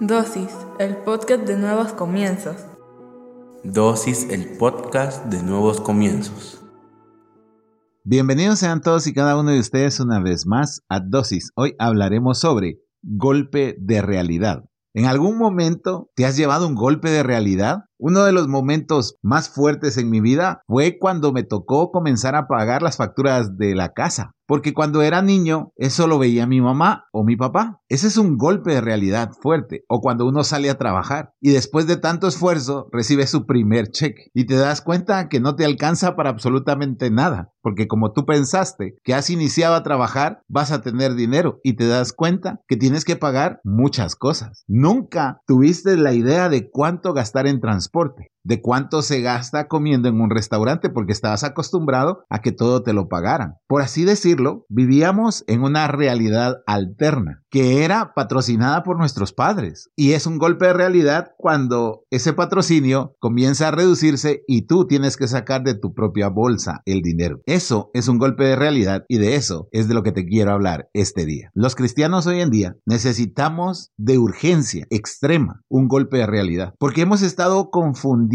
Dosis, el podcast de nuevos comienzos. Dosis, el podcast de nuevos comienzos. Bienvenidos sean todos y cada uno de ustedes una vez más a Dosis. Hoy hablaremos sobre golpe de realidad. ¿En algún momento te has llevado un golpe de realidad? Uno de los momentos más fuertes en mi vida fue cuando me tocó comenzar a pagar las facturas de la casa. Porque cuando era niño, eso lo veía mi mamá o mi papá. Ese es un golpe de realidad fuerte. O cuando uno sale a trabajar y después de tanto esfuerzo recibe su primer cheque y te das cuenta que no te alcanza para absolutamente nada. Porque como tú pensaste que has iniciado a trabajar, vas a tener dinero y te das cuenta que tienes que pagar muchas cosas. Nunca tuviste la idea de cuánto gastar en transporte transporte de cuánto se gasta comiendo en un restaurante porque estabas acostumbrado a que todo te lo pagaran. Por así decirlo, vivíamos en una realidad alterna que era patrocinada por nuestros padres. Y es un golpe de realidad cuando ese patrocinio comienza a reducirse y tú tienes que sacar de tu propia bolsa el dinero. Eso es un golpe de realidad y de eso es de lo que te quiero hablar este día. Los cristianos hoy en día necesitamos de urgencia extrema un golpe de realidad porque hemos estado confundidos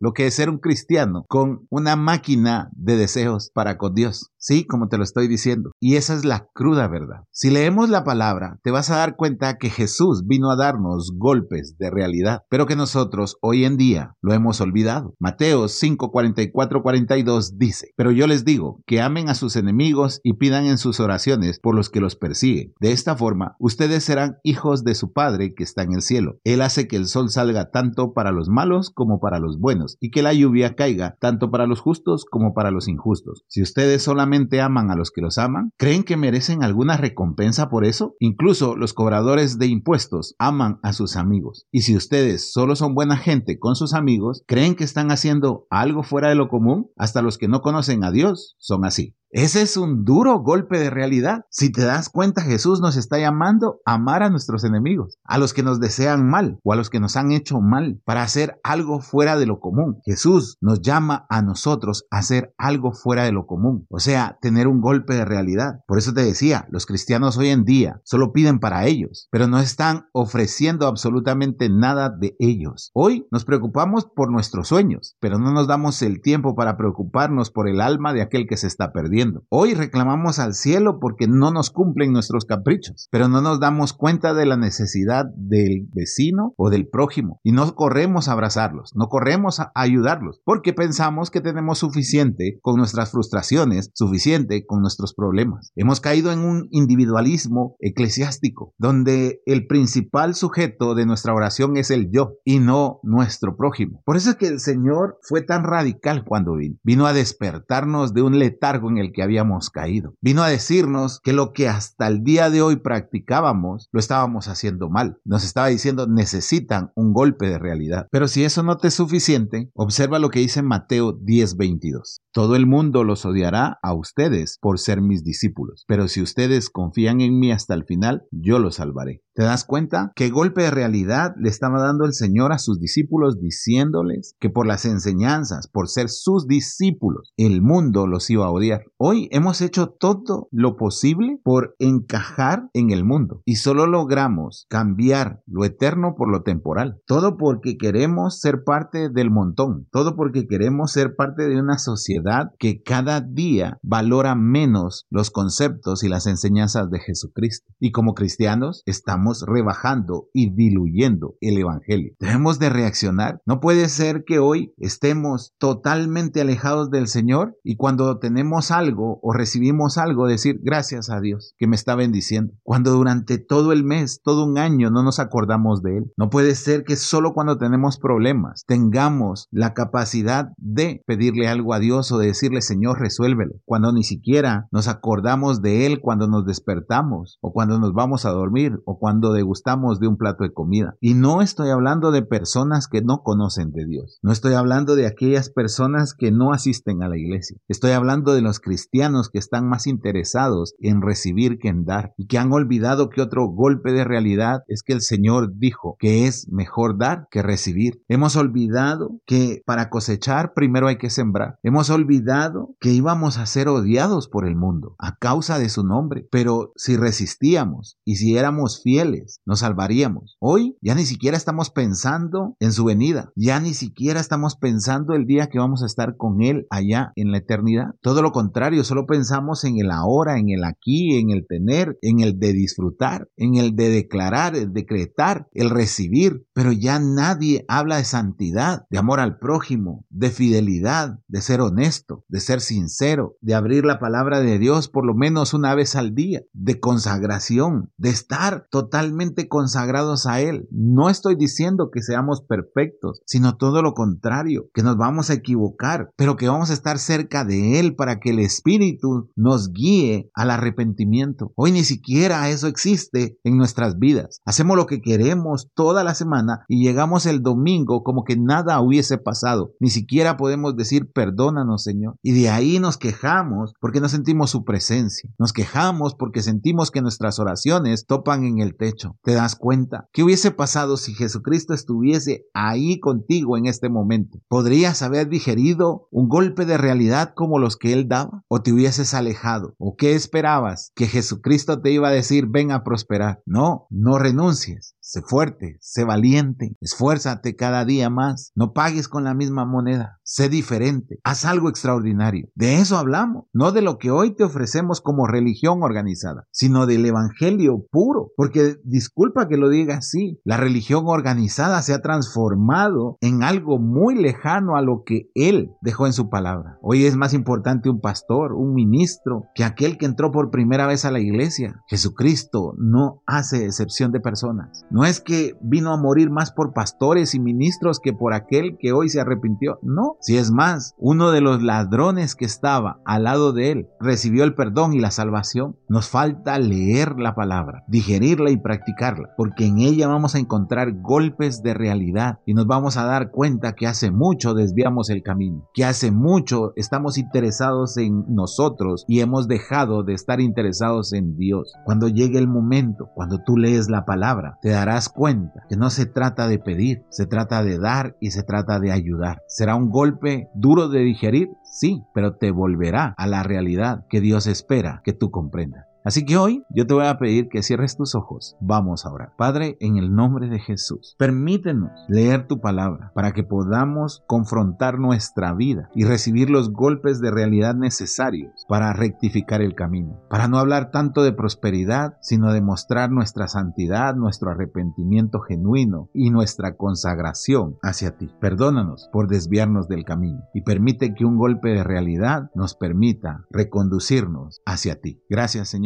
lo que es ser un cristiano con una máquina de deseos para con Dios. Sí, como te lo estoy diciendo. Y esa es la cruda verdad. Si leemos la palabra, te vas a dar cuenta que Jesús vino a darnos golpes de realidad, pero que nosotros hoy en día lo hemos olvidado. Mateo 5, 44, 42 dice, pero yo les digo que amen a sus enemigos y pidan en sus oraciones por los que los persiguen. De esta forma, ustedes serán hijos de su Padre que está en el cielo. Él hace que el sol salga tanto para los malos como para los buenos y que la lluvia caiga tanto para los justos como para los injustos. Si ustedes solamente aman a los que los aman? ¿Creen que merecen alguna recompensa por eso? Incluso los cobradores de impuestos aman a sus amigos. Y si ustedes solo son buena gente con sus amigos, ¿creen que están haciendo algo fuera de lo común? Hasta los que no conocen a Dios son así. Ese es un duro golpe de realidad. Si te das cuenta, Jesús nos está llamando a amar a nuestros enemigos, a los que nos desean mal o a los que nos han hecho mal, para hacer algo fuera de lo común. Jesús nos llama a nosotros a hacer algo fuera de lo común, o sea, tener un golpe de realidad. Por eso te decía, los cristianos hoy en día solo piden para ellos, pero no están ofreciendo absolutamente nada de ellos. Hoy nos preocupamos por nuestros sueños, pero no nos damos el tiempo para preocuparnos por el alma de aquel que se está perdiendo. Hoy reclamamos al cielo porque no nos cumplen nuestros caprichos, pero no nos damos cuenta de la necesidad del vecino o del prójimo y no corremos a abrazarlos, no corremos a ayudarlos, porque pensamos que tenemos suficiente con nuestras frustraciones, suficiente con nuestros problemas. Hemos caído en un individualismo eclesiástico, donde el principal sujeto de nuestra oración es el yo y no nuestro prójimo. Por eso es que el Señor fue tan radical cuando vino. Vino a despertarnos de un letargo en el que habíamos caído. Vino a decirnos que lo que hasta el día de hoy practicábamos lo estábamos haciendo mal. Nos estaba diciendo necesitan un golpe de realidad. Pero si eso no te es suficiente, observa lo que dice Mateo 10:22. Todo el mundo los odiará a ustedes por ser mis discípulos, pero si ustedes confían en mí hasta el final, yo los salvaré. ¿Te das cuenta? ¿Qué golpe de realidad le estaba dando el Señor a sus discípulos diciéndoles que por las enseñanzas, por ser sus discípulos, el mundo los iba a odiar? Hoy hemos hecho todo lo posible por encajar en el mundo y solo logramos cambiar lo eterno por lo temporal. Todo porque queremos ser parte del montón, todo porque queremos ser parte de una sociedad que cada día valora menos los conceptos y las enseñanzas de Jesucristo. Y como cristianos estamos rebajando y diluyendo el Evangelio. Debemos de reaccionar. No puede ser que hoy estemos totalmente alejados del Señor y cuando tenemos algo o recibimos algo decir gracias a Dios que me está bendiciendo. Cuando durante todo el mes, todo un año no nos acordamos de Él. No puede ser que solo cuando tenemos problemas tengamos la capacidad de pedirle algo a Dios o de decirle Señor resuélvelo. Cuando ni siquiera nos acordamos de Él cuando nos despertamos o cuando nos vamos a dormir o cuando degustamos de un plato de comida. Y no estoy hablando de personas que no conocen de Dios. No estoy hablando de aquellas personas que no asisten a la iglesia. Estoy hablando de los cristianos cristianos que están más interesados en recibir que en dar y que han olvidado que otro golpe de realidad es que el Señor dijo que es mejor dar que recibir. Hemos olvidado que para cosechar primero hay que sembrar. Hemos olvidado que íbamos a ser odiados por el mundo a causa de su nombre, pero si resistíamos y si éramos fieles, nos salvaríamos. Hoy ya ni siquiera estamos pensando en su venida, ya ni siquiera estamos pensando el día que vamos a estar con Él allá en la eternidad. Todo lo contrario, solo pensamos en el ahora, en el aquí, en el tener, en el de disfrutar, en el de declarar, el decretar, el recibir, pero ya nadie habla de santidad, de amor al prójimo, de fidelidad, de ser honesto, de ser sincero, de abrir la palabra de Dios por lo menos una vez al día, de consagración, de estar totalmente consagrados a Él. No estoy diciendo que seamos perfectos, sino todo lo contrario, que nos vamos a equivocar, pero que vamos a estar cerca de Él para que el Espíritu nos guíe al arrepentimiento. Hoy ni siquiera eso existe en nuestras vidas. Hacemos lo que queremos toda la semana y llegamos el domingo como que nada hubiese pasado. Ni siquiera podemos decir perdónanos Señor. Y de ahí nos quejamos porque no sentimos su presencia. Nos quejamos porque sentimos que nuestras oraciones topan en el techo. ¿Te das cuenta? ¿Qué hubiese pasado si Jesucristo estuviese ahí contigo en este momento? ¿Podrías haber digerido un golpe de realidad como los que Él daba? ¿O te hubieses alejado? ¿O qué esperabas? ¿Que Jesucristo te iba a decir ven a prosperar? No, no renuncies. Sé fuerte, sé valiente, esfuérzate cada día más. No pagues con la misma moneda. Sé diferente. Haz algo extraordinario. De eso hablamos, no de lo que hoy te ofrecemos como religión organizada, sino del evangelio puro. Porque disculpa que lo diga así, la religión organizada se ha transformado en algo muy lejano a lo que Él dejó en su palabra. Hoy es más importante un pastor, un ministro, que aquel que entró por primera vez a la iglesia. Jesucristo no hace excepción de personas. No es que vino a morir más por pastores y ministros que por aquel que hoy se arrepintió. No, si es más, uno de los ladrones que estaba al lado de él recibió el perdón y la salvación. Nos falta leer la palabra, digerirla y practicarla, porque en ella vamos a encontrar golpes de realidad y nos vamos a dar cuenta que hace mucho desviamos el camino, que hace mucho estamos interesados en nosotros y hemos dejado de estar interesados en Dios. Cuando llegue el momento, cuando tú lees la palabra, te darás cuenta que no se trata de pedir, se trata de dar y se trata de ayudar. ¿Será un golpe duro de digerir? Sí, pero te volverá a la realidad que Dios espera que tú comprendas. Así que hoy yo te voy a pedir que cierres tus ojos. Vamos a orar. Padre, en el nombre de Jesús, permítenos leer tu palabra para que podamos confrontar nuestra vida y recibir los golpes de realidad necesarios para rectificar el camino. Para no hablar tanto de prosperidad, sino de mostrar nuestra santidad, nuestro arrepentimiento genuino y nuestra consagración hacia ti. Perdónanos por desviarnos del camino y permite que un golpe de realidad nos permita reconducirnos hacia ti. Gracias